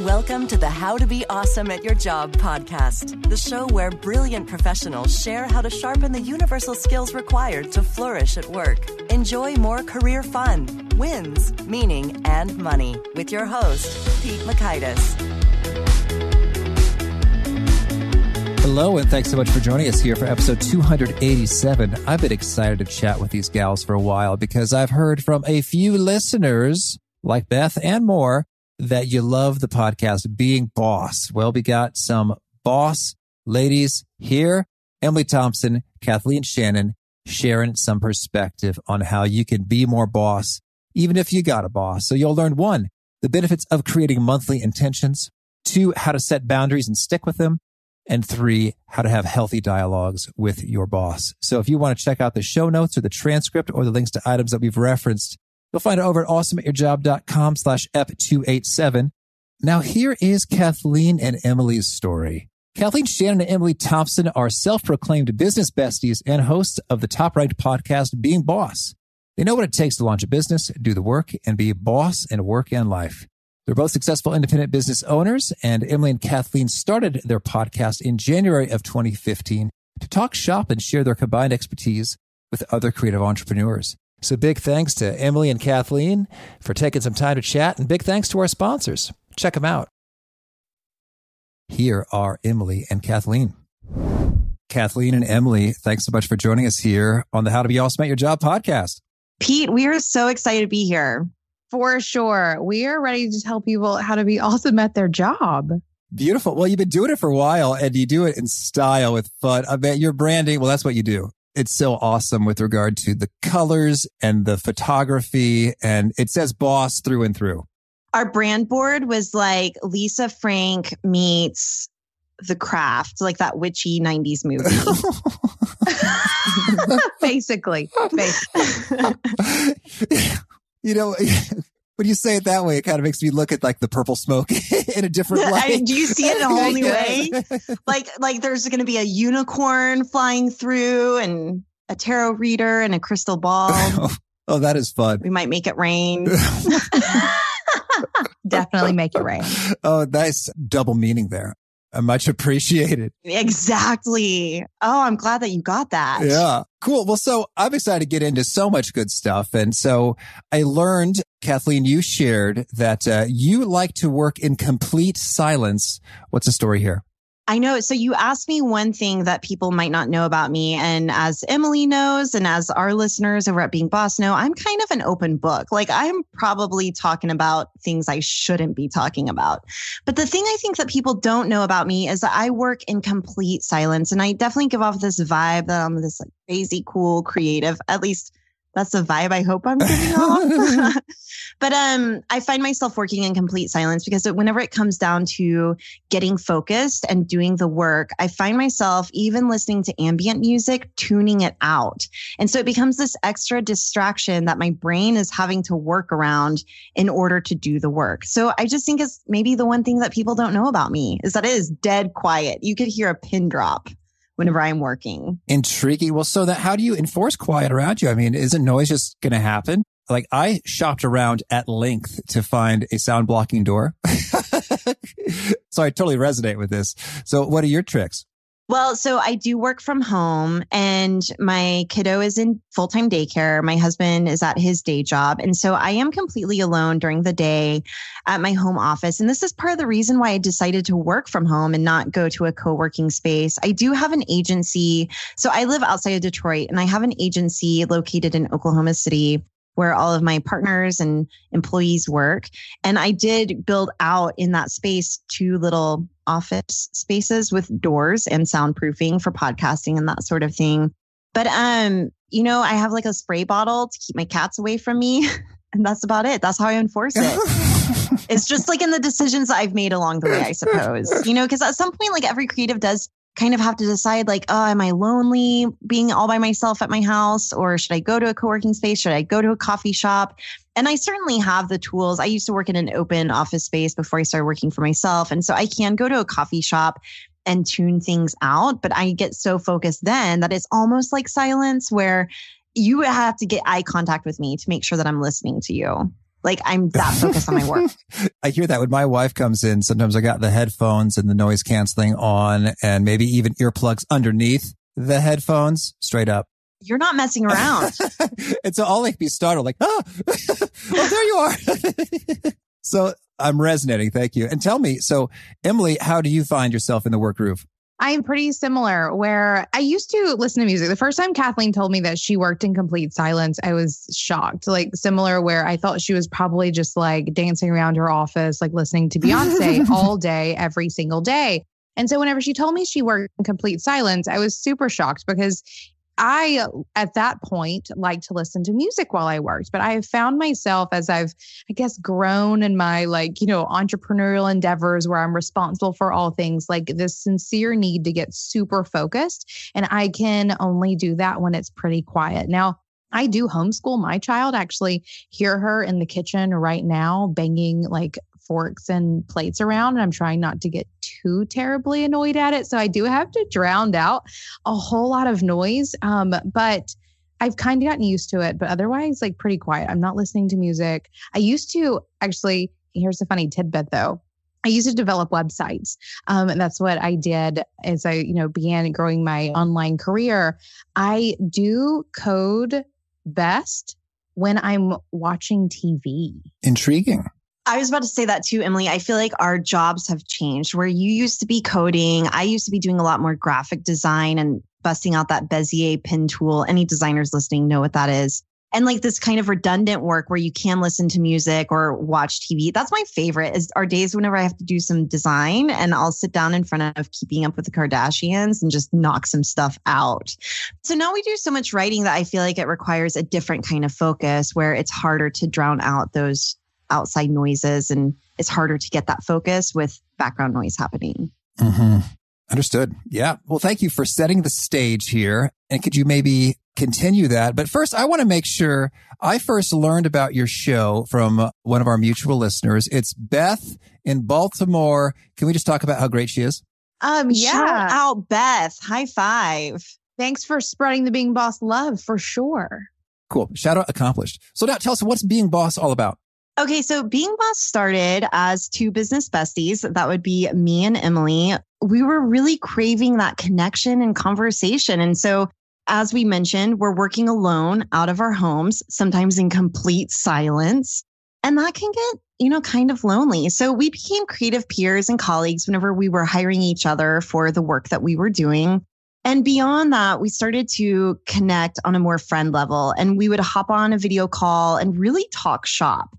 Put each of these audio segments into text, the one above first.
Welcome to the How to Be Awesome at Your Job podcast, the show where brilliant professionals share how to sharpen the universal skills required to flourish at work. Enjoy more career fun, wins, meaning, and money with your host, Pete Mockaitis. Hello, and thanks so much for joining us here for episode 287. I've been excited to chat with these gals for a while because I've heard from a few listeners like Beth and more that you love the podcast Being Boss. Well, we got some boss ladies here. Emily Thompson, Kathleen Shannon, sharing some perspective on how you can be more boss, even if you got a boss. So you'll learn one, the benefits of creating monthly intentions, two, how to set boundaries and stick with them, and three, how to have healthy dialogues with your boss. So if you want to check out the show notes or the transcript or the links to items that we've referenced, you'll find it over at awesomeatyourjob.com slash ep287. Now here is Kathleen and Emily's story. Kathleen Shannon and Emily Thompson are self-proclaimed business besties and hosts of the top-ranked podcast Being Boss. They know what it takes to launch a business, do the work, and be a boss in work and life. They're both successful independent business owners, and Emily and Kathleen started their podcast in January of 2015 to talk shop and share their combined expertise with other creative entrepreneurs. So big thanks to Emily and Kathleen for taking some time to chat, and big thanks to our sponsors. Check them out. Here are Emily and Kathleen. Kathleen and Emily, thanks so much for joining us here on the How to Be Awesome at Your Job podcast. Pete, we are so excited to be here. For sure. We are ready to tell people how to be awesome at their job. Beautiful. Well, you've been doing it for a while and you do it in style with fun. I bet your branding, well, that's what you do. It's so awesome with regard to the colors and the photography and it says boss through and through. Our brand board was like Lisa Frank meets the craft, like that witchy 90s movie. basically. basically. you know, when you say it that way, it kind of makes me look at like the purple smoke in a different light. Do you see it in a whole new way? Like, like there's going to be a unicorn flying through and a tarot reader and a crystal ball. oh, oh, that is fun. We might make it rain. Definitely make it rain. Oh, nice double meaning there I much appreciated. Exactly. Oh, I'm glad that you got that. Yeah. Cool. Well, so I'm excited to get into so much good stuff. And so I learned, Kathleen, you shared that uh, you like to work in complete silence. What's the story here? I know. So you asked me one thing that people might not know about me. And as Emily knows, and as our listeners over at Being Boss know, I'm kind of an open book. Like I'm probably talking about things I shouldn't be talking about. But the thing I think that people don't know about me is that I work in complete silence. And I definitely give off this vibe that I'm this like crazy, cool, creative, at least that's the vibe I hope I'm giving off. but um, I find myself working in complete silence because whenever it comes down to getting focused and doing the work, I find myself even listening to ambient music, tuning it out. And so it becomes this extra distraction that my brain is having to work around in order to do the work. So I just think it's maybe the one thing that people don't know about me is that it is dead quiet. You could hear a pin drop whenever I'm working. Intriguing. Well, so that how do you enforce quiet around you? I mean, isn't noise just going to happen? Like I shopped around at length to find a sound blocking door. so I totally resonate with this. So what are your tricks? Well, so I do work from home and my kiddo is in full time daycare. My husband is at his day job. And so I am completely alone during the day at my home office. And this is part of the reason why I decided to work from home and not go to a co working space. I do have an agency. So I live outside of Detroit and I have an agency located in Oklahoma City where all of my partners and employees work. And I did build out in that space two little office spaces with doors and soundproofing for podcasting and that sort of thing. But um, you know, I have like a spray bottle to keep my cats away from me. And that's about it. That's how I enforce it. it's just like in the decisions I've made along the way, I suppose. You know, because at some point, like every creative does kind of have to decide like, oh, am I lonely being all by myself at my house? Or should I go to a co working space? Should I go to a coffee shop? And I certainly have the tools. I used to work in an open office space before I started working for myself. And so I can go to a coffee shop and tune things out, but I get so focused then that it's almost like silence where you have to get eye contact with me to make sure that I'm listening to you. Like I'm that focused on my work. I hear that when my wife comes in, sometimes I got the headphones and the noise canceling on and maybe even earplugs underneath the headphones straight up. You're not messing around. and so I'll like be startled, like, oh, oh there you are. so I'm resonating. Thank you. And tell me, so Emily, how do you find yourself in the work groove? I'm pretty similar where I used to listen to music. The first time Kathleen told me that she worked in complete silence, I was shocked. Like similar where I thought she was probably just like dancing around her office, like listening to Beyonce all day, every single day. And so whenever she told me she worked in complete silence, I was super shocked because I, at that point, like to listen to music while I worked, but I have found myself as I've, I guess, grown in my like, you know, entrepreneurial endeavors where I'm responsible for all things, like this sincere need to get super focused. And I can only do that when it's pretty quiet. Now, I do homeschool my child. actually hear her in the kitchen right now banging like forks and plates around and I'm trying not to get too terribly annoyed at it. So I do have to drown out a whole lot of noise. Um, but I've kind of gotten used to it, but otherwise, like pretty quiet. I'm not listening to music. I used to actually, here's a funny tidbit though. I used to develop websites. Um, and that's what I did as I, you know, began growing my online career. I do code best when I'm watching TV. Intriguing. I was about to say that too, Emily. I feel like our jobs have changed where you used to be coding. I used to be doing a lot more graphic design and busting out that Bezier pen tool. Any designers listening know what that is. And like this kind of redundant work where you can listen to music or watch TV. That's my favorite is our days whenever I have to do some design and I'll sit down in front of keeping up with the Kardashians and just knock some stuff out. So now we do so much writing that I feel like it requires a different kind of focus where it's harder to drown out those outside noises and it's harder to get that focus with background noise happening. Mm-hmm. Understood. Yeah. Well, thank you for setting the stage here. And could you maybe continue that? But first, I want to make sure I first learned about your show from one of our mutual listeners. It's Beth in Baltimore. Can we just talk about how great she is? Um, yeah. Shout out Beth. High five. Thanks for spreading the Being Boss love for sure. Cool. Shout out accomplished. So now tell us what's Being Boss all about? Okay, so Being Boss started as two business besties. That would be me and Emily. We were really craving that connection and conversation. And so, as we mentioned, we're working alone out of our homes, sometimes in complete silence. And that can get, you know, kind of lonely. So we became creative peers and colleagues whenever we were hiring each other for the work that we were doing. And beyond that, we started to connect on a more friend level and we would hop on a video call and really talk shop.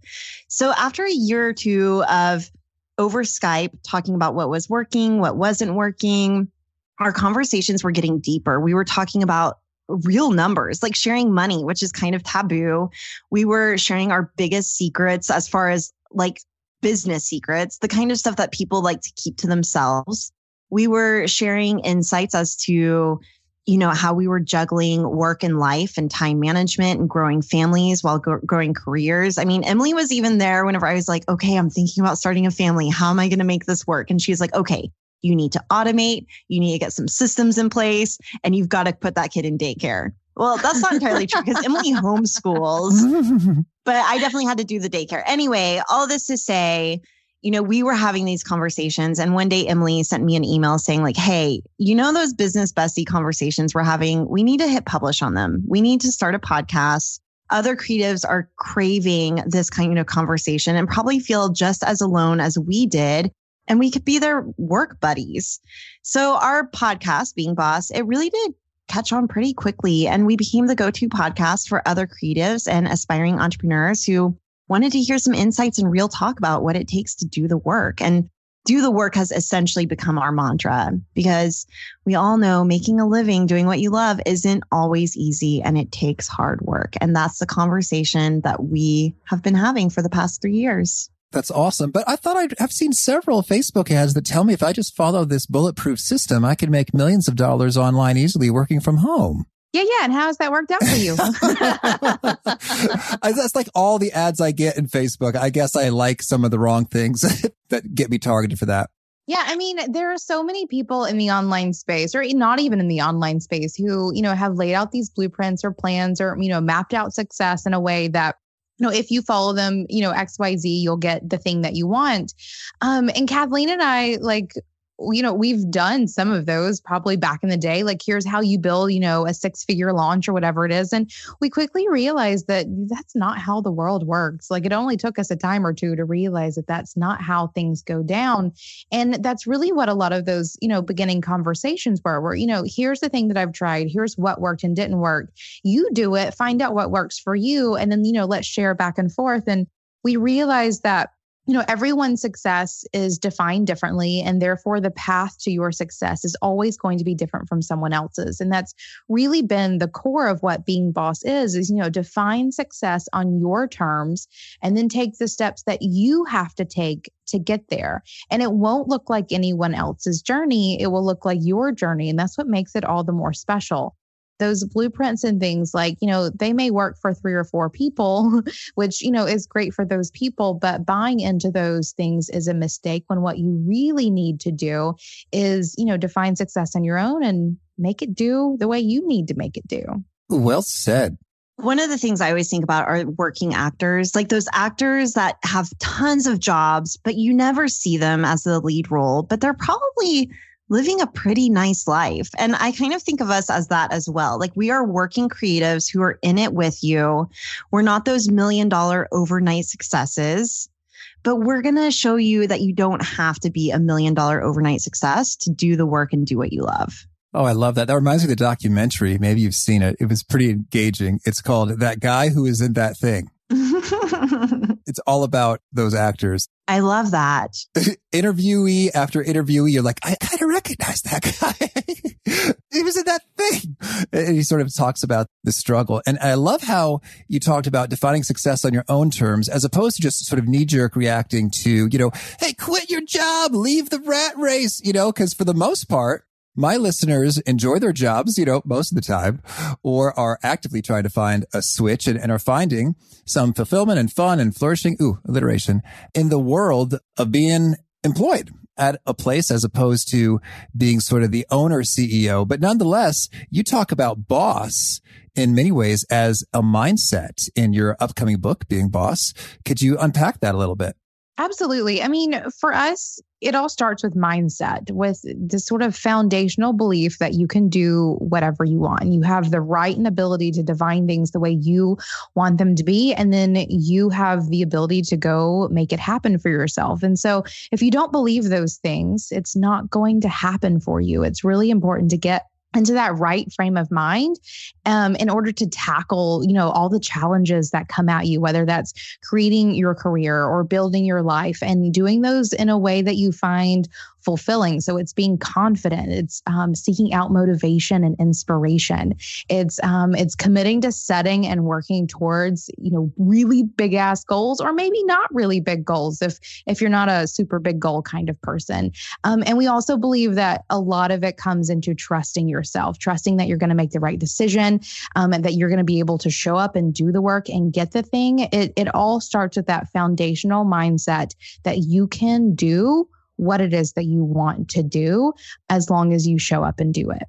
So after a year or two of over Skype talking about what was working, what wasn't working, our conversations were getting deeper. We were talking about real numbers, like sharing money, which is kind of taboo. We were sharing our biggest secrets as far as like business secrets, the kind of stuff that people like to keep to themselves we were sharing insights as to you know how we were juggling work and life and time management and growing families while growing careers. I mean emily was even there whenever i was like okay i'm thinking about starting a family. How am i going to make this work? And she's like okay you need to automate. You need to get some systems in place and you've got to put that kid in daycare. Well that's not entirely true because emily homeschools but i definitely had to do the daycare. Anyway all this to say you know, we were having these conversations and one day Emily sent me an email saying like, Hey, you know, those business bestie conversations we're having, we need to hit publish on them. We need to start a podcast. Other creatives are craving this kind of conversation and probably feel just as alone as we did. And we could be their work buddies. So our podcast, Being Boss, it really did catch on pretty quickly. And we became the go-to podcast for other creatives and aspiring entrepreneurs who wanted to hear some insights and real talk about what it takes to do the work. And do the work has essentially become our mantra because we all know making a living doing what you love isn't always easy and it takes hard work. And that's the conversation that we have been having for the past three years. That's awesome. But I thought I'd have seen several Facebook ads that tell me if I just follow this bulletproof system, I can make millions of dollars online easily working from home. Yeah, yeah. And how has that worked out for you? That's like all the ads I get in Facebook. I guess I like some of the wrong things that get me targeted for that. Yeah, I mean, there are so many people in the online space, or not even in the online space, who, you know, have laid out these blueprints or plans or, you know, mapped out success in a way that you know, if you follow them, you know, XYZ, you'll get the thing that you want. Um, and Kathleen and I, like, you know, we've done some of those probably back in the day. Like, here's how you build, you know, a six figure launch or whatever it is. And we quickly realized that that's not how the world works. Like, it only took us a time or two to realize that that's not how things go down. And that's really what a lot of those, you know, beginning conversations were, where, you know, here's the thing that I've tried, here's what worked and didn't work. You do it, find out what works for you. And then, you know, let's share back and forth. And we realized that you know, everyone's success is defined differently, and therefore the path to your success is always going to be different from someone else's. And that's really been the core of what being boss is, is, you know, define success on your terms and then take the steps that you have to take to get there. And it won't look like anyone else's journey. It will look like your journey. And that's what makes it all the more special those blueprints and things like you know they may work for three or four people which you know is great for those people but buying into those things is a mistake when what you really need to do is you know define success on your own and make it do the way you need to make it do. Well said. One of the things I always think about are working actors, like those actors that have tons of jobs, but you never see them as the lead role, but they're probably living a pretty nice life. And I kind of think of us as that as well. Like we are working creatives who are in it with you. We're not those million dollar overnight successes, but we're going to show you that you don't have to be a million dollar overnight success to do the work and do what you love. Oh, I love that. That reminds me of the documentary. Maybe you've seen it. It was pretty engaging. It's called That Guy Who Is in That Thing. it's all about those actors. I love that. interviewee after interviewee, you're like, I kind of recognize that guy. he was in that thing. And he sort of talks about the struggle. And I love how you talked about defining success on your own terms as opposed to just sort of knee jerk reacting to, you know, hey, quit your job, leave the rat race, you know, because for the most part, my listeners enjoy their jobs, you know, most of the time, or are actively trying to find a switch and, and are finding some fulfillment and fun and flourishing, ooh, alliteration, in the world of being employed at a place as opposed to being sort of the owner CEO. But nonetheless, you talk about boss in many ways as a mindset in your upcoming book, Being Boss. Could you unpack that a little bit? Absolutely. I mean, for us, it all starts with mindset, with this sort of foundational belief that you can do whatever you want. You have the right and ability to divine things the way you want them to be. And then you have the ability to go make it happen for yourself. And so if you don't believe those things, it's not going to happen for you. It's really important to get into that right frame of mind um, in order to tackle you know all the challenges that come at you whether that's creating your career or building your life and doing those in a way that you find fulfilling. So it's being confident. It's um, seeking out motivation and inspiration. It's um, it's committing to setting and working towards you know really big ass goals, or maybe not really big goals if if you're not a super big goal kind of person. Um, and we also believe that a lot of it comes into trusting yourself, trusting that you're going to make the right decision, um, and that you're going to be able to show up and do the work and get the thing. It it all starts with that foundational mindset that you can do what it is that you want to do as long as you show up and do it.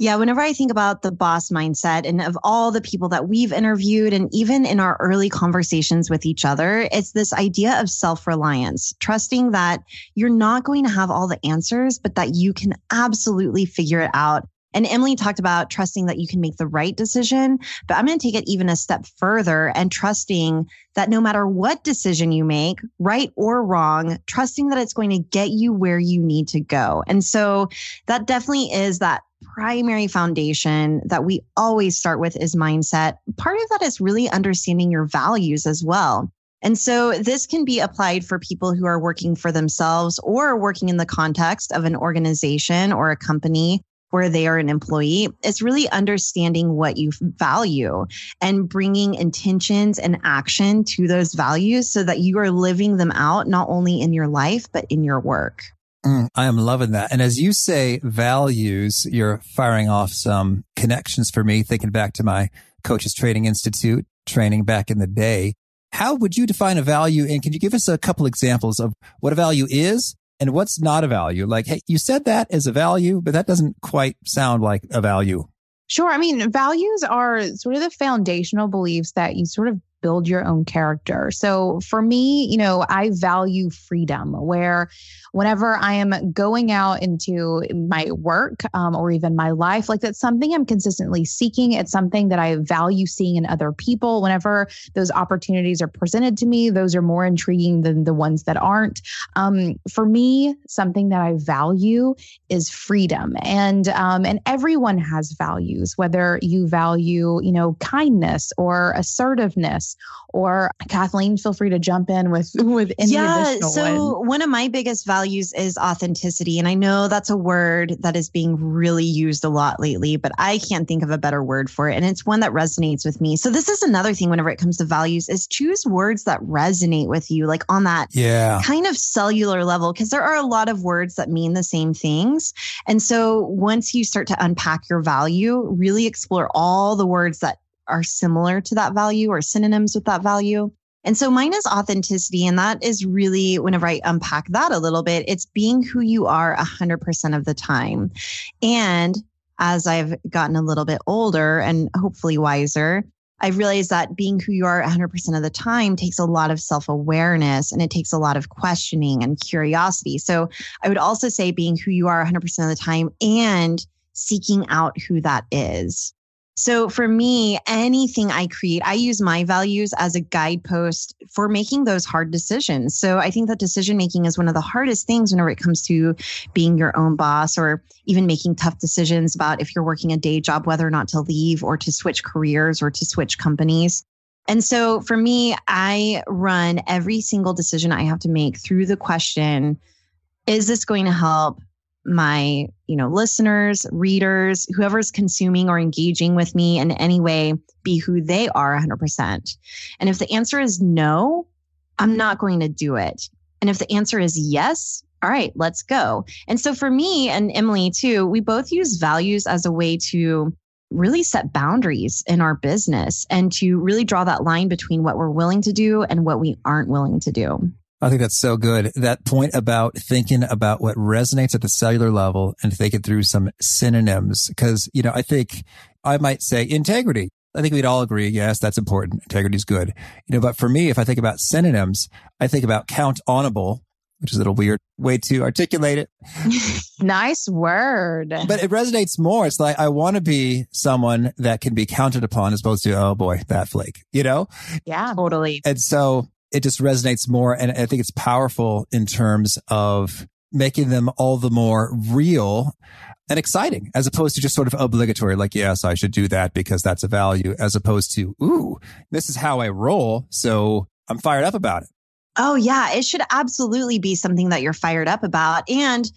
Yeah, whenever I think about the boss mindset and of all the people that we've interviewed and even in our early conversations with each other, it's this idea of self reliance, trusting that you're not going to have all the answers, but that you can absolutely figure it out and Emily talked about trusting that you can make the right decision, but I'm going to take it even a step further and trusting that no matter what decision you make, right or wrong, trusting that it's going to get you where you need to go. And so that definitely is that primary foundation that we always start with is mindset. Part of that is really understanding your values as well. And so this can be applied for people who are working for themselves or working in the context of an organization or a company where they are an employee. It's really understanding what you value and bringing intentions and action to those values so that you are living them out, not only in your life, but in your work. Mm, I am loving that. And as you say values, you're firing off some connections for me, thinking back to my Coaches Training Institute training back in the day. How would you define a value? And can you give us a couple examples of what a value is and what's not a value. Like, hey, you said that as a value, but that doesn't quite sound like a value. Sure. I mean, values are sort of the foundational beliefs that you sort of build your own character. So for me, you know, I value freedom where whenever I am going out into my work um, or even my life, like that's something I'm consistently seeking. It's something that I value seeing in other people. Whenever those opportunities are presented to me, those are more intriguing than the ones that aren't. Um, for me, something that I value is freedom, and um, and everyone has values. Whether you value, you know, kindness or assertiveness, or Kathleen, feel free to jump in with with any yeah. additional So one. one of my biggest values is authenticity, and I know that's a word that is being really used a lot lately, but I can't think of a better word for it, and it's one that resonates with me. So this is another thing whenever it comes to values is choose words that resonate with you, like on that Yeah. kind of cellular level because there are a lot of words that mean the same things. And so once you start to unpack your value, really explore all the words that are similar to that value or synonyms with that value. And so mine is authenticity. And that is really, whenever I unpack that a little bit, it's being who you are 100% of the time. And as I've gotten a little bit older and hopefully wiser, I've realized that being who you are 100% of the time takes a lot of self awareness and it takes a lot of questioning and curiosity. So I would also say being who you are 100% of the time and seeking out who that is. So for me, anything I create, I use my values as a guidepost for making those hard decisions. So I think that decision making is one of the hardest things whenever it comes to being your own boss or even making tough decisions about if you're working a day job, whether or not to leave or to switch careers or to switch companies. And so for me, I run every single decision I have to make through the question, is this going to help my, you know, listeners, readers, whoever's consuming or engaging with me in any way be who they are 100%. And if the answer is no, I'm not going to do it. And if the answer is yes, all right, let's go. And so for me and Emily too, we both use values as a way to really set boundaries in our business and to really draw that line between what we're willing to do and what we aren't willing to do. I think that's so good. That point about thinking about what resonates at the cellular level and thinking through some synonyms. Cause, you know, I think I might say integrity. I think we'd all agree. Yes, that's important. Integrity is good. You know, but for me, if I think about synonyms, I think about count onable, which is a little weird way to articulate it, Nice word. but it resonates more. It's like, I want to be someone that can be counted upon as opposed to, oh boy, that flake, you know? yeah. Totally. And so it just resonates more. And I think it's powerful in terms of making them all the more real and exciting as opposed to just sort of obligatory. Like, yes, I should do that because that's a value as opposed to, ooh, this is how I roll. So I'm fired up about it. Oh, yeah. It should absolutely be something that you're fired up about. And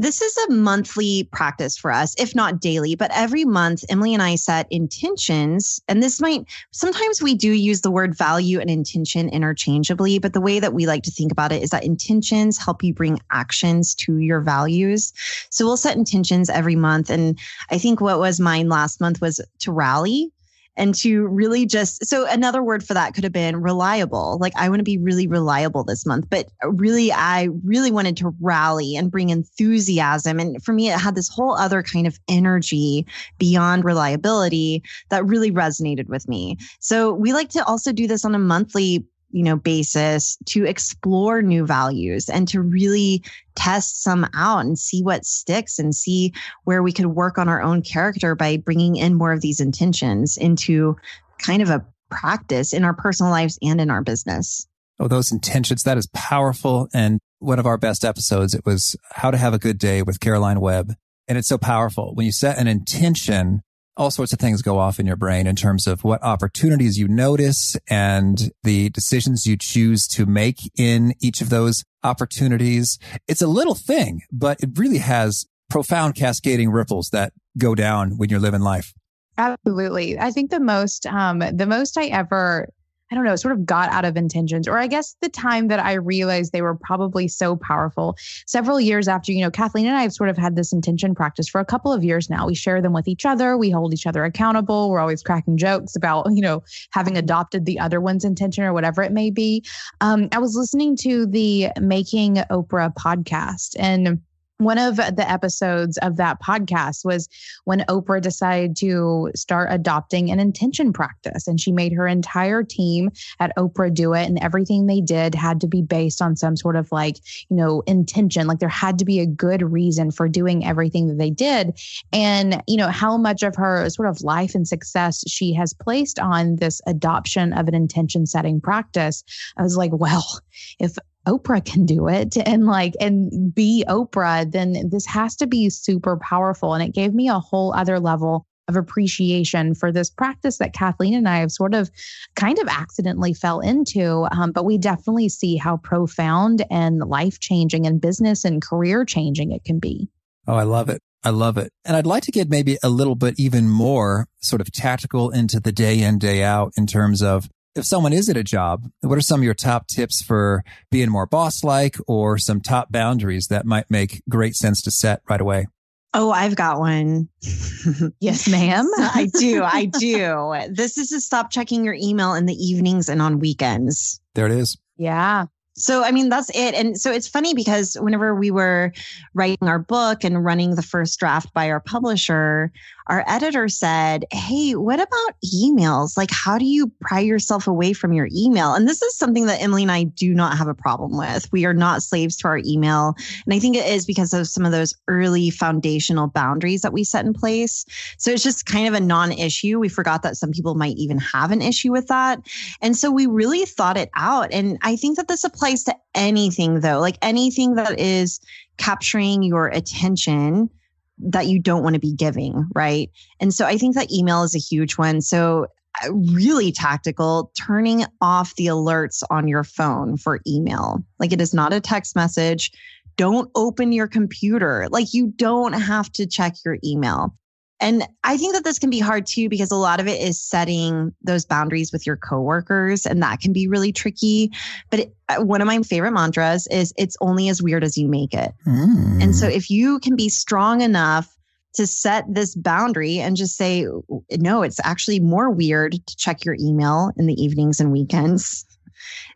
this is a monthly practice for us, if not daily, but every month, Emily and I set intentions. And this might, sometimes we do use the word value and intention interchangeably, but the way that we like to think about it is that intentions help you bring actions to your values. So we'll set intentions every month. And I think what was mine last month was to rally and to really just so another word for that could have been reliable. Like i want to be really reliable this month but really i really wanted to rally and bring enthusiasm. And for me it had this whole other kind of energy beyond reliability that really resonated with me. So we like to also do this on a monthly you know basis to explore new values and to really test some out and see what sticks and see where we could work on our own character by bringing in more of these intentions into kind of a practice in our personal lives and in our business Oh, those intentions. That is powerful. And one of our best episodes, it was how to have a good day with Caroline Webb. And it's so powerful when you set an intention all sorts of things go off in your brain in terms of what opportunities you notice and the decisions you choose to make in each of those opportunities. It's a little thing, but it really has profound cascading ripples that go down when you're living life. Absolutely. I think the most, um, the most I ever, I don't know, sort of got out of intentions, or I guess the time that I realized they were probably so powerful. Several years after, you know, Kathleen and I have sort of had this intention practice for a couple of years now. We share them with each other. We hold each other accountable. We're always cracking jokes about, you know, having adopted the other one's intention or whatever it may be. Um, I was listening to the Making Oprah podcast and one of the episodes of that podcast was when Oprah decided to start adopting an intention practice. And she made her entire team at Oprah do it. And everything they did had to be based on some sort of like, you know, intention. Like there had to be a good reason for doing everything that they did. And, you know, how much of her sort of life and success she has placed on this adoption of an intention setting practice. I was like, well, if Oprah can do it and like and be Oprah, then this has to be super powerful. And it gave me a whole other level of appreciation for this practice that Kathleen and I have sort of kind of accidentally fell into. Um, but we definitely see how profound and life changing and business and career changing it can be. Oh, I love it. I love it. And I'd like to get maybe a little bit even more sort of tactical into the day in, day out in terms of if someone is at a job, what are some of your top tips for being more boss like or some top boundaries that might make great sense to set right away? Oh, I've got one. yes, ma'am. I do. I do. This is to stop checking your email in the evenings and on weekends. There it is. Yeah. So, I mean, that's it. And so it's funny because whenever we were writing our book and running the first draft by our publisher, our editor said, Hey, what about emails? Like, how do you pry yourself away from your email? And this is something that Emily and I do not have a problem with. We are not slaves to our email. And I think it is because of some of those early foundational boundaries that we set in place. So it's just kind of a non issue. We forgot that some people might even have an issue with that. And so we really thought it out. And I think that this applies to anything, though, like anything that is capturing your attention that you don't want to be giving, right? And so I think that email is a huge one. So uh, really tactical, turning off the alerts on your phone for email. Like it is not a text message. Don't open your computer. Like you don't have to check your email. And I think that this can be hard too because a lot of it is setting those boundaries with your coworkers and that can be really tricky. But it, uh, one of my favorite mantras is it's only as weird as you make it. Mm. And so if you can be strong enough to set this boundary and just say, no, it's actually more weird to check your email in the evenings and weekends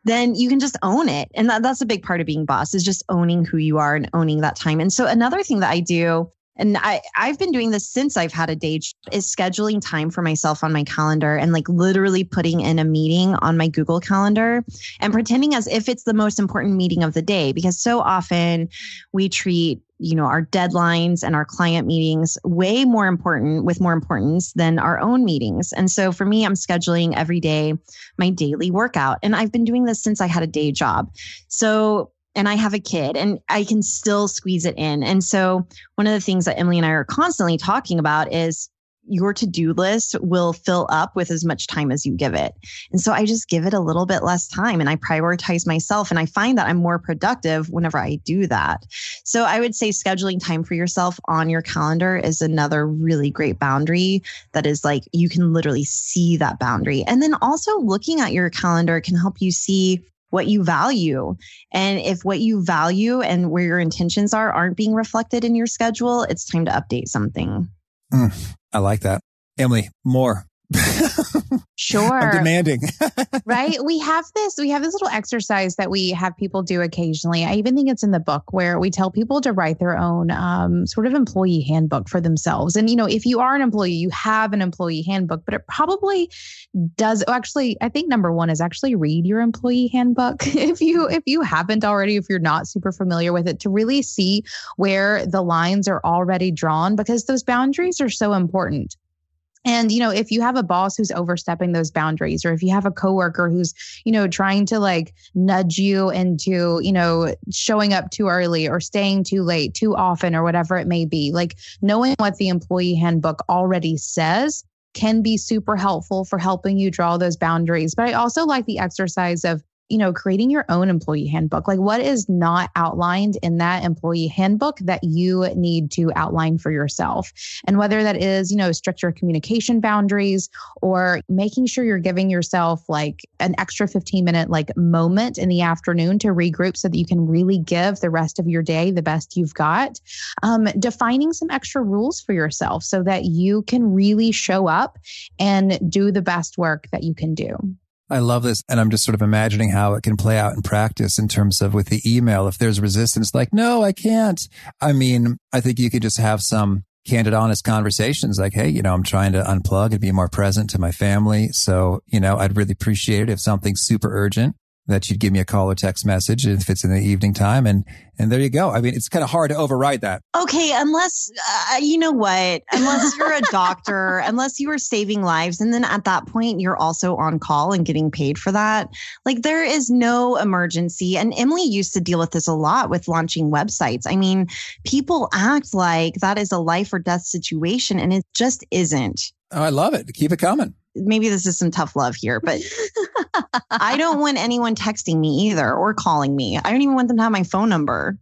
then you can just own it. And that, that's a big part of being boss is just owning who you are and owning that time. And so another thing that I do and I, I've been doing this since I've had a day is scheduling time for myself on my calendar and like literally putting in a meeting on my Google calendar and pretending as if it's the most important meeting of the day. Because so often we treat, you know, our deadlines and our client meetings way more important with more importance than our own meetings. And so for me, I'm scheduling every day my daily workout. And I've been doing this since I had a day job. So and I have a kid and I can still squeeze it in. And so one of the things that Emily and I are constantly talking about is your to-do list will fill up with as much time as you give it. And so I just give it a little bit less time and I prioritize myself and I find that I'm more productive whenever I do that. So I would say scheduling time for yourself on your calendar is another really great boundary that is like you can literally see that boundary. And then also looking at your calendar can help you see what you value. And if what you value and where your intentions are aren't being reflected in your schedule, it's time to update something. Mm, I like that. Emily, more. Sure. I'm demanding. right. We have this, we have this little exercise that we have people do occasionally. I even think it's in the book where we tell people to write their own um, sort of employee handbook for themselves. And, you know, if you are an employee, you have an employee handbook, but it probably does actually, I think number one is actually read your employee handbook. if you, if you haven't already, if you're not super familiar with it, to really see where the lines are already drawn because those boundaries are so important. And, you know, if you have a boss who's overstepping those boundaries, or if you have a coworker who's, you know, trying to like nudge you into, you know, showing up too early or staying too late too often or whatever it may be, like knowing what the employee handbook already says can be super helpful for helping you draw those boundaries. But I also like the exercise of you know, creating your own employee handbook. Like, what is not outlined in that employee handbook that you need to outline for yourself? And whether that is, you know, stricter communication boundaries or making sure you're giving yourself like an extra 15 minute like moment in the afternoon to regroup so that you can really give the rest of your day the best you've got. Um, defining some extra rules for yourself so that you can really show up and do the best work that you can do. I love this. And I'm just sort of imagining how it can play out in practice in terms of with the email. If there's resistance, like, no, I can't. I mean, I think you could just have some candid, honest conversations like, Hey, you know, I'm trying to unplug and be more present to my family. So, you know, I'd really appreciate it if something's super urgent that you'd give me a call or text message if it's in the evening time. And, and there you go. I mean, it's kind of hard to override that. Okay. Unless, uh, you know what, unless you're a doctor, unless you are saving lives. And then at that point, you're also on call and getting paid for that. Like there is no emergency. And Emily used to deal with this a lot with launching websites. I mean, people act like that is a life or death situation and it just isn't. Oh, I love it. Keep it coming maybe this is some tough love here, but I don't want anyone texting me either or calling me. I don't even want them to have my phone number.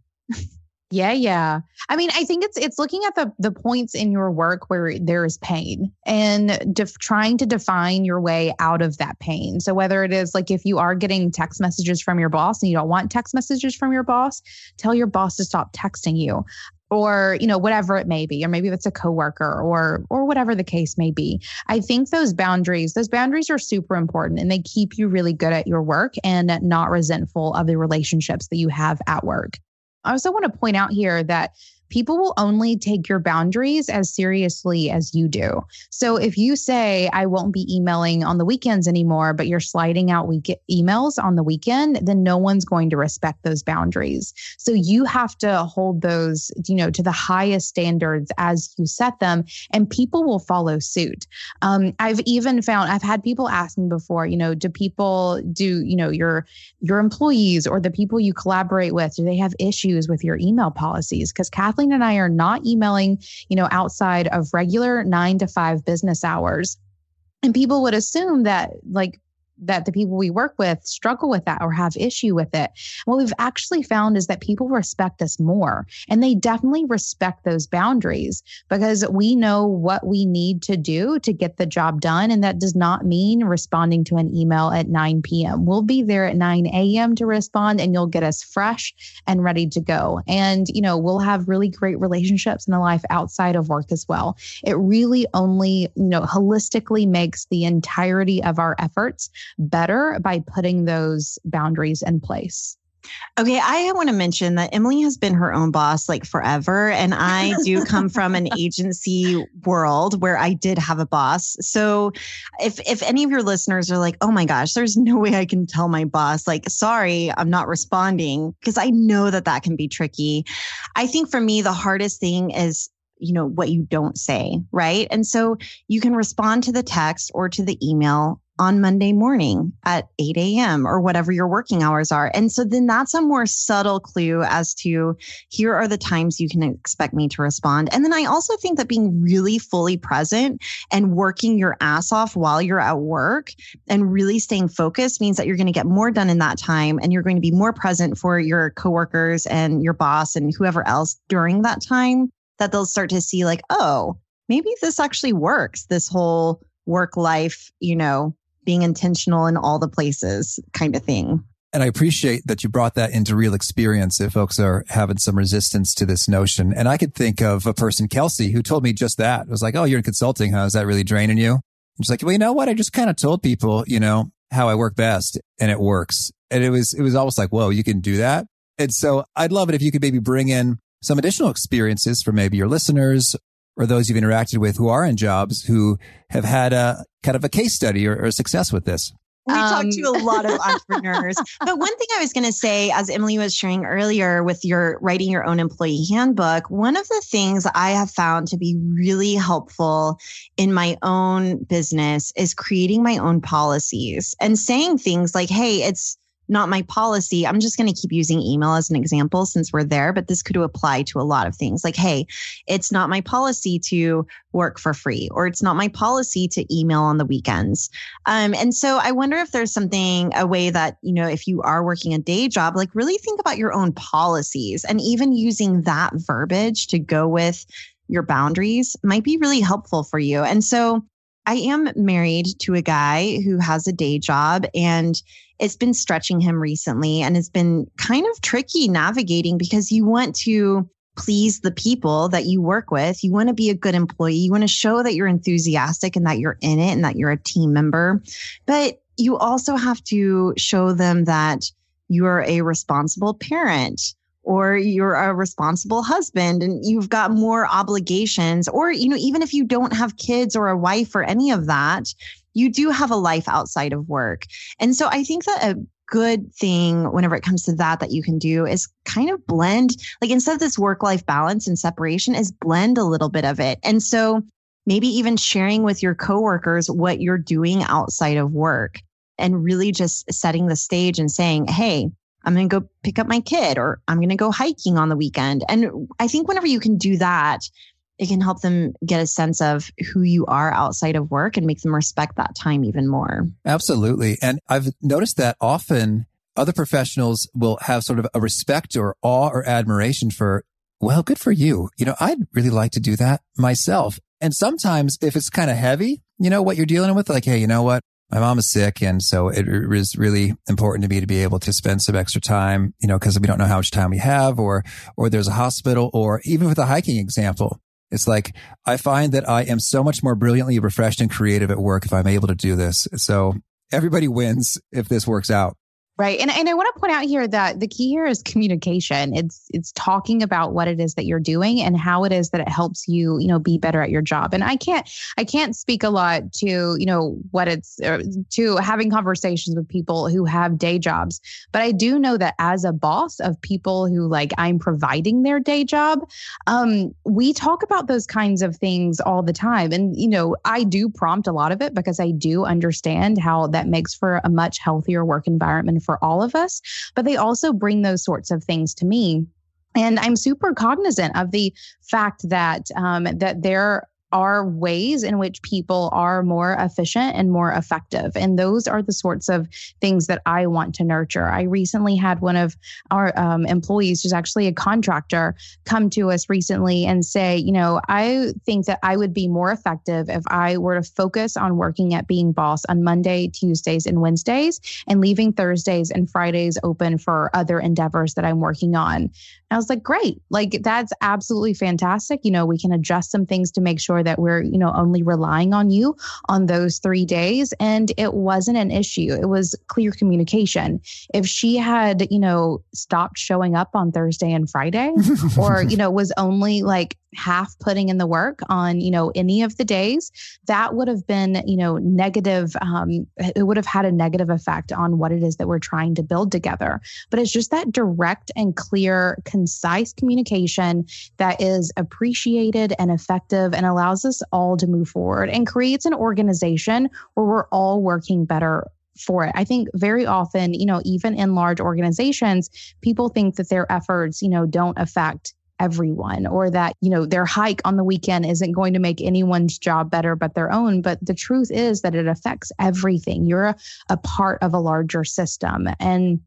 Yeah, yeah. I mean, I think it's it's looking at the the points in your work where there is pain and def- trying to define your way out of that pain. So whether it is like if you are getting text messages from your boss and you don't want text messages from your boss, tell your boss to stop texting you or you know whatever it may be or maybe it's a coworker or or whatever the case may be. I think those boundaries those boundaries are super important and they keep you really good at your work and not resentful of the relationships that you have at work. I also want to point out here that people will only take your boundaries as seriously as you do. So if you say, I won't be emailing on the weekends anymore, but you're sliding out week emails on the weekend, then no one's going to respect those boundaries. So you have to hold those, you know, to the highest standards as you set them, and people will follow suit. Um, I've even found I've had people ask me before, you know, do people do, you know, your your employees or the people you collaborate with, do they have issues with your email policies? Because Kathleen Kathleen and I are not emailing, you know, outside of regular nine to five business hours. And people would assume that like that the people we work with struggle with that or have issue with it. What we've actually found is that people respect us more and they definitely respect those boundaries because we know what we need to do to get the job done. And that does not mean responding to an email at 9 p.m. We'll be there at 9 a.m. to respond and you'll get us fresh and ready to go. And, you know, we'll have really great relationships in a life outside of work as well. It really only, you know, holistically makes the entirety of our efforts better by putting those boundaries in place. Okay, I want to mention that Emily has been her own boss like forever. And I do come from an agency world where I did have a boss. So if if any of your listeners are like, oh my gosh, there's no way I can tell my boss, like, sorry, I'm not responding, because I know that that can be tricky. I think for me, the hardest thing is you know what you don't say right and so you can respond to the text or to the email on Monday morning at 8 a.m. or whatever your working hours are. And so then that's a more subtle clue as to here are the times you can expect me to respond. And then I also think that being really fully present and working your ass off while you're at work and really staying focused means that you're going to get more done in that time and you're going to be more present for your coworkers and your boss and whoever else during that time that they'll start to see like, oh, maybe this actually works. This whole work life, you know, being intentional in all the places kind of thing. And I appreciate that you brought that into real experience if folks are having some resistance to this notion. And I could think of a person, Kelsey, who told me just that. It was like, Oh, you're in consulting, huh? Is that really draining you? And she's like, well, you know what? I just kind of told people, you know, how I work best and it works. And it was, it was almost like, whoa, you can do that. And so I'd love it if you could maybe bring in some additional experiences for maybe your listeners or those you've interacted with who are in jobs who have had a kind of a case study or, or success with this? We um, talked to a lot of entrepreneurs. but one thing I was going to say, as Emily was sharing earlier with your writing your own employee handbook, one of the things I have found to be really helpful in my own business is creating my own policies and saying things like, hey, it's not my policy. I'm just going to keep using email as an example since we're there, but this could apply to a lot of things like, hey, it's not my policy to work for free, or it's not my policy to email on the weekends. Um, and so I wonder if there's something, a way that, you know, if you are working a day job, like really think about your own policies and even using that verbiage to go with your boundaries might be really helpful for you. And so I am married to a guy who has a day job and it's been stretching him recently and it's been kind of tricky navigating because you want to please the people that you work with. You want to be a good employee. You want to show that you're enthusiastic and that you're in it and that you're a team member. But you also have to show them that you're a responsible parent or you're a responsible husband and you've got more obligations or you know even if you don't have kids or a wife or any of that you do have a life outside of work. And so i think that a good thing whenever it comes to that that you can do is kind of blend like instead of this work life balance and separation is blend a little bit of it. And so maybe even sharing with your coworkers what you're doing outside of work and really just setting the stage and saying, Hey, I'm going to go pick up my kid or I'm going to go hiking on the weekend. And I think whenever you can do that, it can help them get a sense of who you are outside of work and make them respect that time even more. Absolutely. And I've noticed that often other professionals will have sort of a respect or awe or admiration for, well, good for you. You know, I'd really like to do that myself. And sometimes if it's kind of heavy, you know, what you're dealing with, like, hey, you know what? My mom is sick. And so it was really important to me to be able to spend some extra time, you know, cause we don't know how much time we have or, or there's a hospital or even with a hiking example. It's like I find that I am so much more brilliantly refreshed and creative at work if I'm able to do this. So everybody wins if this works out. Right. And, and I want to point out here that the key here is communication. It's it's talking about what it is that you're doing and how it is that it helps you, you know, be better at your job. And I can't I can't speak a lot to, you know, what it's uh, to having conversations with people who have day jobs, but I do know that as a boss of people who like I'm providing their day job, um we talk about those kinds of things all the time. And you know, I do prompt a lot of it because I do understand how that makes for a much healthier work environment for all of us, but they also bring those sorts of things to me. And I'm super cognizant of the fact that um, that there are ways in which people are more efficient and more effective. And those are the sorts of things that I want to nurture. I recently had one of our um, employees, who's actually a contractor, come to us recently and say, you know, I think that I would be more effective if I were to focus on working at being boss on Monday, Tuesdays, and Wednesdays, and leaving Thursdays and Fridays open for other endeavors that I'm working on. I was like, great. Like, that's absolutely fantastic. You know, we can adjust some things to make sure that we're, you know, only relying on you on those three days. And it wasn't an issue. It was clear communication. If she had, you know, stopped showing up on Thursday and Friday, or, you know, was only like half putting in the work on you know any of the days that would have been you know negative um, it would have had a negative effect on what it is that we're trying to build together but it's just that direct and clear concise communication that is appreciated and effective and allows us all to move forward and creates an organization where we're all working better for it. I think very often, you know, even in large organizations, people think that their efforts, you know, don't affect everyone or that you know their hike on the weekend isn't going to make anyone's job better but their own. But the truth is that it affects everything. You're a, a part of a larger system. And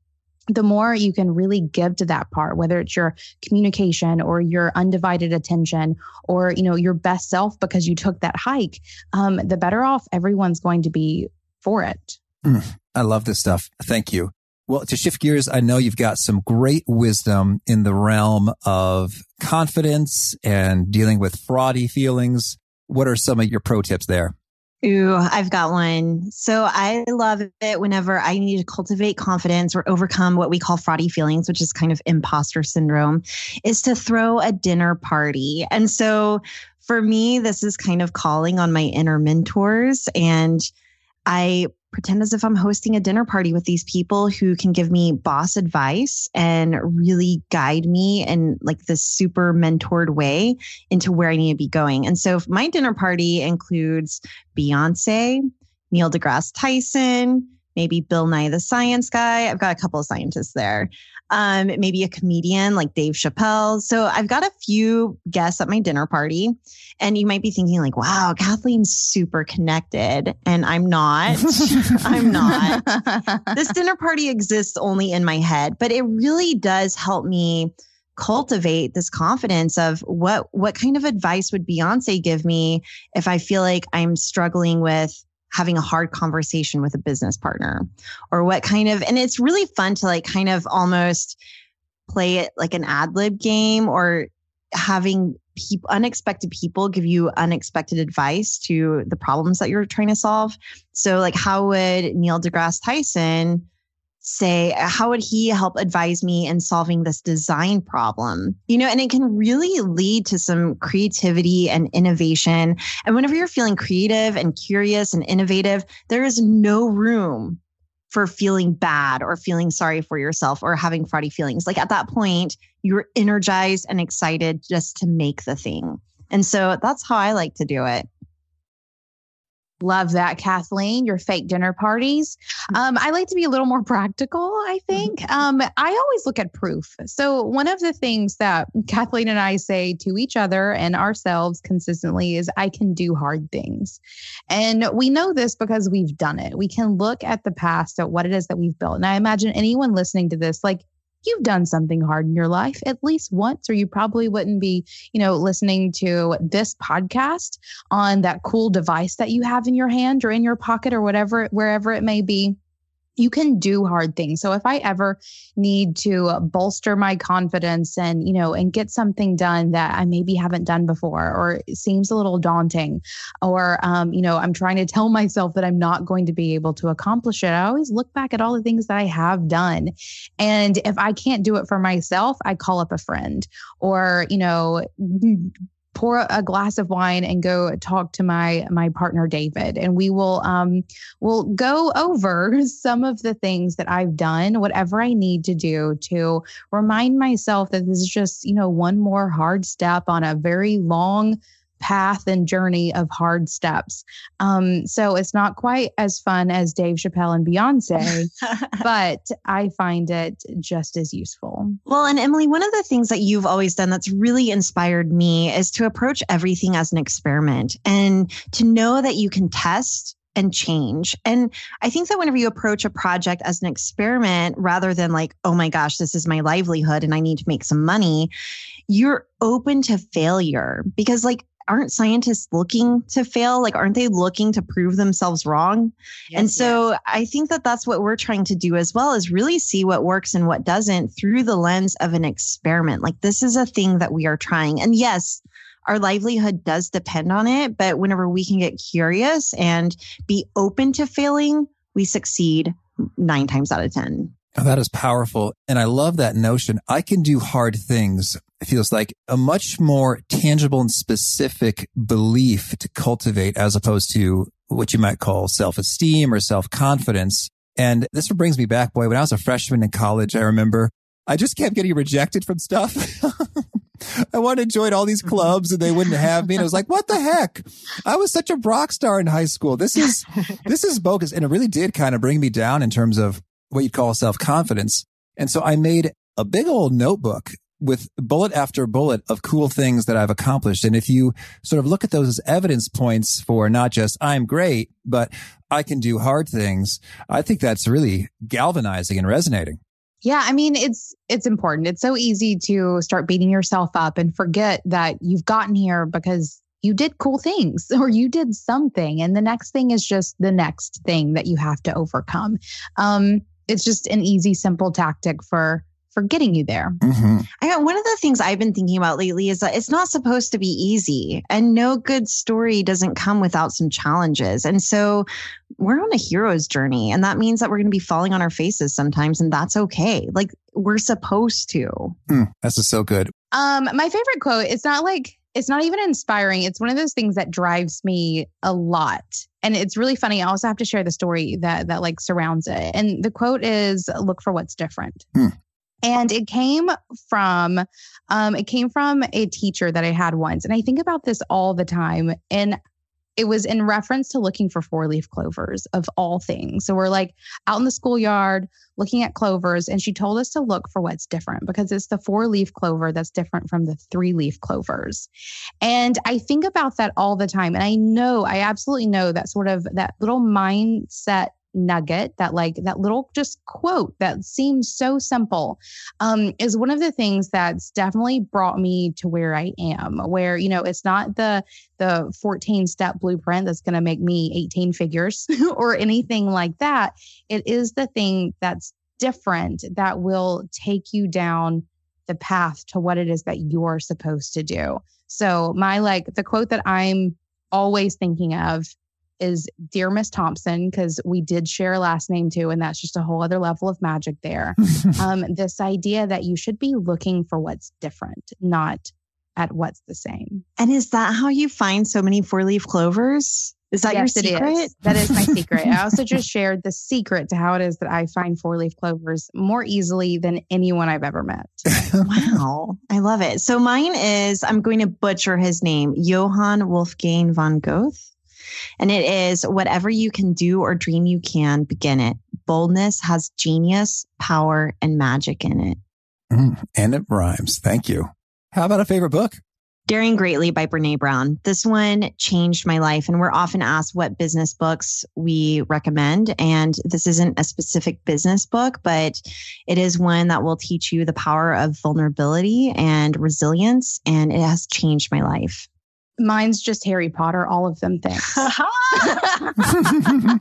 the more you can really give to that part whether it's your communication or your undivided attention or you know your best self because you took that hike um, the better off everyone's going to be for it mm, i love this stuff thank you well, to shift gears, I know you've got some great wisdom in the realm of confidence and dealing with fraudy feelings. What are some of your pro tips there? Ooh, I've got one. So I love it whenever I need to cultivate confidence or overcome what we call fraudy feelings, which is kind of imposter syndrome, is to throw a dinner party. And so for me, this is kind of calling on my inner mentors and I pretend as if I'm hosting a dinner party with these people who can give me boss advice and really guide me in like this super mentored way into where I need to be going. And so if my dinner party includes Beyonce, Neil deGrasse Tyson, maybe Bill Nye the Science Guy. I've got a couple of scientists there um, maybe a comedian like Dave Chappelle. So I've got a few guests at my dinner party. And you might be thinking, like, wow, Kathleen's super connected. And I'm not. I'm not. this dinner party exists only in my head, but it really does help me cultivate this confidence of what what kind of advice would Beyonce give me if I feel like I'm struggling with having a hard conversation with a business partner or what kind of and it's really fun to like kind of almost play it like an ad lib game or having people, unexpected people give you unexpected advice to the problems that you're trying to solve. So, like, how would Neil deGrasse Tyson say, how would he help advise me in solving this design problem? You know, and it can really lead to some creativity and innovation. And whenever you're feeling creative and curious and innovative, there is no room for feeling bad or feeling sorry for yourself or having fraudy feelings. Like at that point, you're energized and excited just to make the thing. And so that's how I like to do it. Love that, Kathleen. Your fake dinner parties. Mm. Um, I like to be a little more practical, I think. Mm-hmm. Um, I always look at proof. So, one of the things that Kathleen and I say to each other and ourselves consistently is, I can do hard things. And we know this because we've done it. We can look at the past, at what it is that we've built. And I imagine anyone listening to this, like, you've done something hard in your life at least once, or you probably wouldn't be, you know, listening to this podcast on that cool device that you have in your hand or in your pocket or whatever, wherever it may be you can do hard things. So if I ever need to bolster my confidence and, you know, and get something done that I maybe haven't done before or seems a little daunting or um, you know, I'm trying to tell myself that I'm not going to be able to accomplish it, I always look back at all the things that I have done. And if I can't do it for myself, I call up a friend or, you know, pour a glass of wine and go talk to my my partner David and we will um will go over some of the things that I've done whatever I need to do to remind myself that this is just you know one more hard step on a very long path and journey of hard steps. Um, so it's not quite as fun as Dave Chappelle and Beyonce, but I find it just as useful. Well, and Emily, one of the things that you've always done that's really inspired me is to approach everything as an experiment and to know that you can test and change. And I think that whenever you approach a project as an experiment rather than like, oh my gosh, this is my livelihood and I need to make some money, you're open to failure because like aren't scientists looking to fail? Like, aren't they looking to prove themselves wrong? Yes, and so yes. I think that that's what we're trying to do as well is really see what works and what doesn't through the lens of an experiment. Like, this is a thing that we are trying. And yes, our livelihood does depend on it. But whenever we can get curious and be open to failing, we succeed nine times out of 10. Oh, that is powerful. And I love that notion. I can do hard things. It feels like a much more tangible and specific belief to cultivate as opposed to what you might call self esteem or self confidence. And this brings me back, boy, when I was a freshman in college, I remember I just kept getting rejected from stuff. I wanted to join all these clubs and they wouldn't have me. And I was like, what the heck? I was such a rock star in high school. This is, this is bogus. And it really did kind of bring me down in terms of what you'd call self confidence. And so I made a big old notebook with bullet after bullet of cool things that I've accomplished. And if you sort of look at those as evidence points for not just I'm great, but I can do hard things, I think that's really galvanizing and resonating. Yeah, I mean it's it's important. It's so easy to start beating yourself up and forget that you've gotten here because you did cool things or you did something and the next thing is just the next thing that you have to overcome. Um it's just an easy, simple tactic for for getting you there. Mm-hmm. I got one of the things I've been thinking about lately is that it's not supposed to be easy, and no good story doesn't come without some challenges. And so we're on a hero's journey, and that means that we're going to be falling on our faces sometimes, and that's okay. Like we're supposed to. Mm, that's just so good. Um, my favorite quote. It's not like it's not even inspiring. It's one of those things that drives me a lot. And it's really funny. I also have to share the story that that like surrounds it. And the quote is look for what's different. Hmm. And it came from um it came from a teacher that I had once. And I think about this all the time. And it was in reference to looking for four leaf clovers of all things. So we're like out in the schoolyard looking at clovers, and she told us to look for what's different because it's the four leaf clover that's different from the three leaf clovers. And I think about that all the time. And I know, I absolutely know that sort of that little mindset nugget that like that little just quote that seems so simple um, is one of the things that's definitely brought me to where i am where you know it's not the the 14 step blueprint that's going to make me 18 figures or anything like that it is the thing that's different that will take you down the path to what it is that you're supposed to do. So, my like the quote that I'm always thinking of is Dear Miss Thompson, because we did share a last name too, and that's just a whole other level of magic there. um, this idea that you should be looking for what's different, not at what's the same. And is that how you find so many four leaf clovers? Is that yes, your secret? It is. That is my secret. I also just shared the secret to how it is that I find four leaf clovers more easily than anyone I've ever met. wow. I love it. So mine is, I'm going to butcher his name, Johann Wolfgang von Goethe. And it is whatever you can do or dream you can, begin it. Boldness has genius, power, and magic in it. Mm, and it rhymes. Thank you. How about a favorite book? Daring Greatly by Brene Brown. This one changed my life. And we're often asked what business books we recommend. And this isn't a specific business book, but it is one that will teach you the power of vulnerability and resilience. And it has changed my life. Mine's just Harry Potter, all of them things.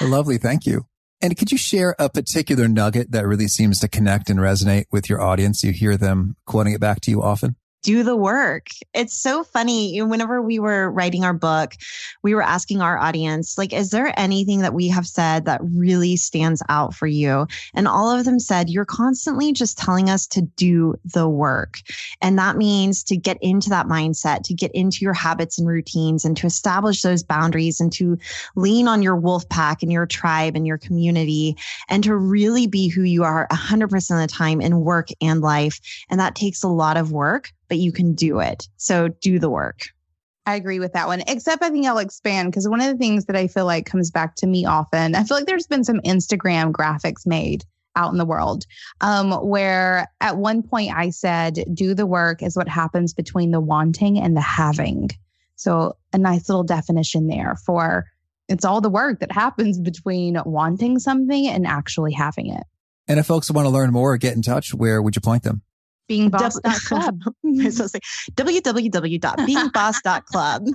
Lovely. Thank you. And could you share a particular nugget that really seems to connect and resonate with your audience? You hear them quoting it back to you often? Do the work. It's so funny. Whenever we were writing our book, we were asking our audience, like, is there anything that we have said that really stands out for you? And all of them said, you're constantly just telling us to do the work. And that means to get into that mindset, to get into your habits and routines and to establish those boundaries and to lean on your wolf pack and your tribe and your community and to really be who you are 100% of the time in work and life. And that takes a lot of work but you can do it. So do the work. I agree with that one, except I think I'll expand because one of the things that I feel like comes back to me often, I feel like there's been some Instagram graphics made out in the world um, where at one point I said, do the work is what happens between the wanting and the having. So a nice little definition there for it's all the work that happens between wanting something and actually having it. And if folks want to learn more or get in touch, where would you point them? beingboss.club. I was say www.beingboss.club.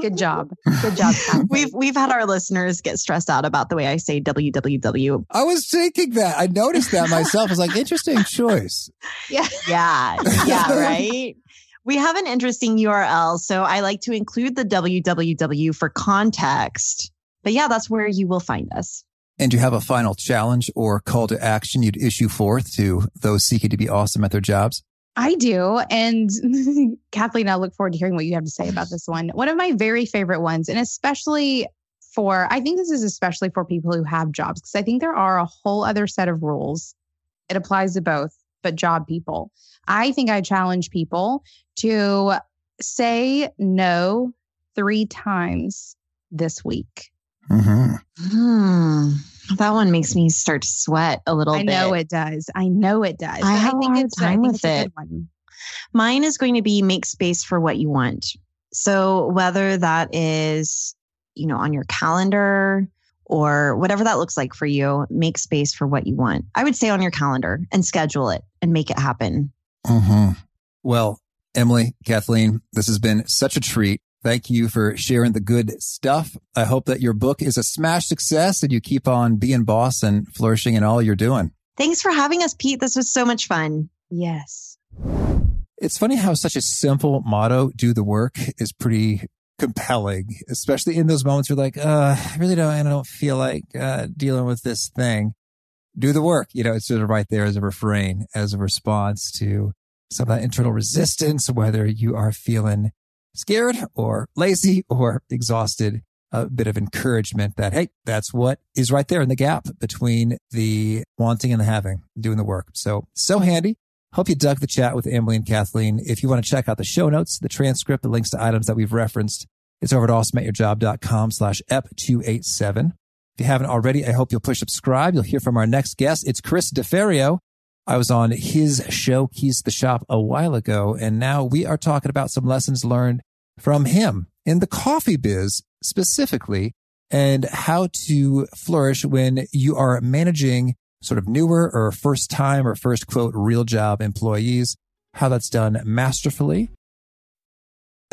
Good job. Good job. we've we've had our listeners get stressed out about the way I say www. I was thinking that. I noticed that myself. I was like, interesting choice. Yeah. Yeah. Yeah, right. We have an interesting URL, so I like to include the www for context. But yeah, that's where you will find us. And do you have a final challenge or call to action you'd issue forth to those seeking to be awesome at their jobs? I do. And Kathleen, I look forward to hearing what you have to say about this one. One of my very favorite ones, and especially for, I think this is especially for people who have jobs, because I think there are a whole other set of rules. It applies to both, but job people. I think I challenge people to say no three times this week. Mm-hmm. Hmm. That one makes me start to sweat a little I bit. know it does. I know it does. I have I think a hard it's time think with it's a it. good one. Mine is going to be make space for what you want. So whether that is, you know, on your calendar or whatever that looks like for you, make space for what you want. I would say on your calendar and schedule it and make it happen. Mm-hmm. Well, Emily, Kathleen, this has been such a treat. Thank you for sharing the good stuff. I hope that your book is a smash success and you keep on being boss and flourishing in all you're doing. Thanks for having us, Pete. This was so much fun. Yes. It's funny how such a simple motto, do the work, is pretty compelling, especially in those moments where like, uh, I really don't, I don't feel like uh, dealing with this thing. Do the work. You know, it's sort of right there as a refrain, as a response to some of that internal resistance, whether you are feeling scared or lazy or exhausted, a bit of encouragement that, hey, that's what is right there in the gap between the wanting and the having, doing the work. So, so handy. Hope you dug the chat with Emily and Kathleen. If you want to check out the show notes, the transcript, the links to items that we've referenced, it's over at awesomeatyourjob.com slash ep287. If you haven't already, I hope you'll push subscribe. You'll hear from our next guest. It's Chris Deferio. I was on his show, Keys to the Shop, a while ago, and now we are talking about some lessons learned from him in the coffee biz specifically and how to flourish when you are managing sort of newer or first time or first quote real job employees, how that's done masterfully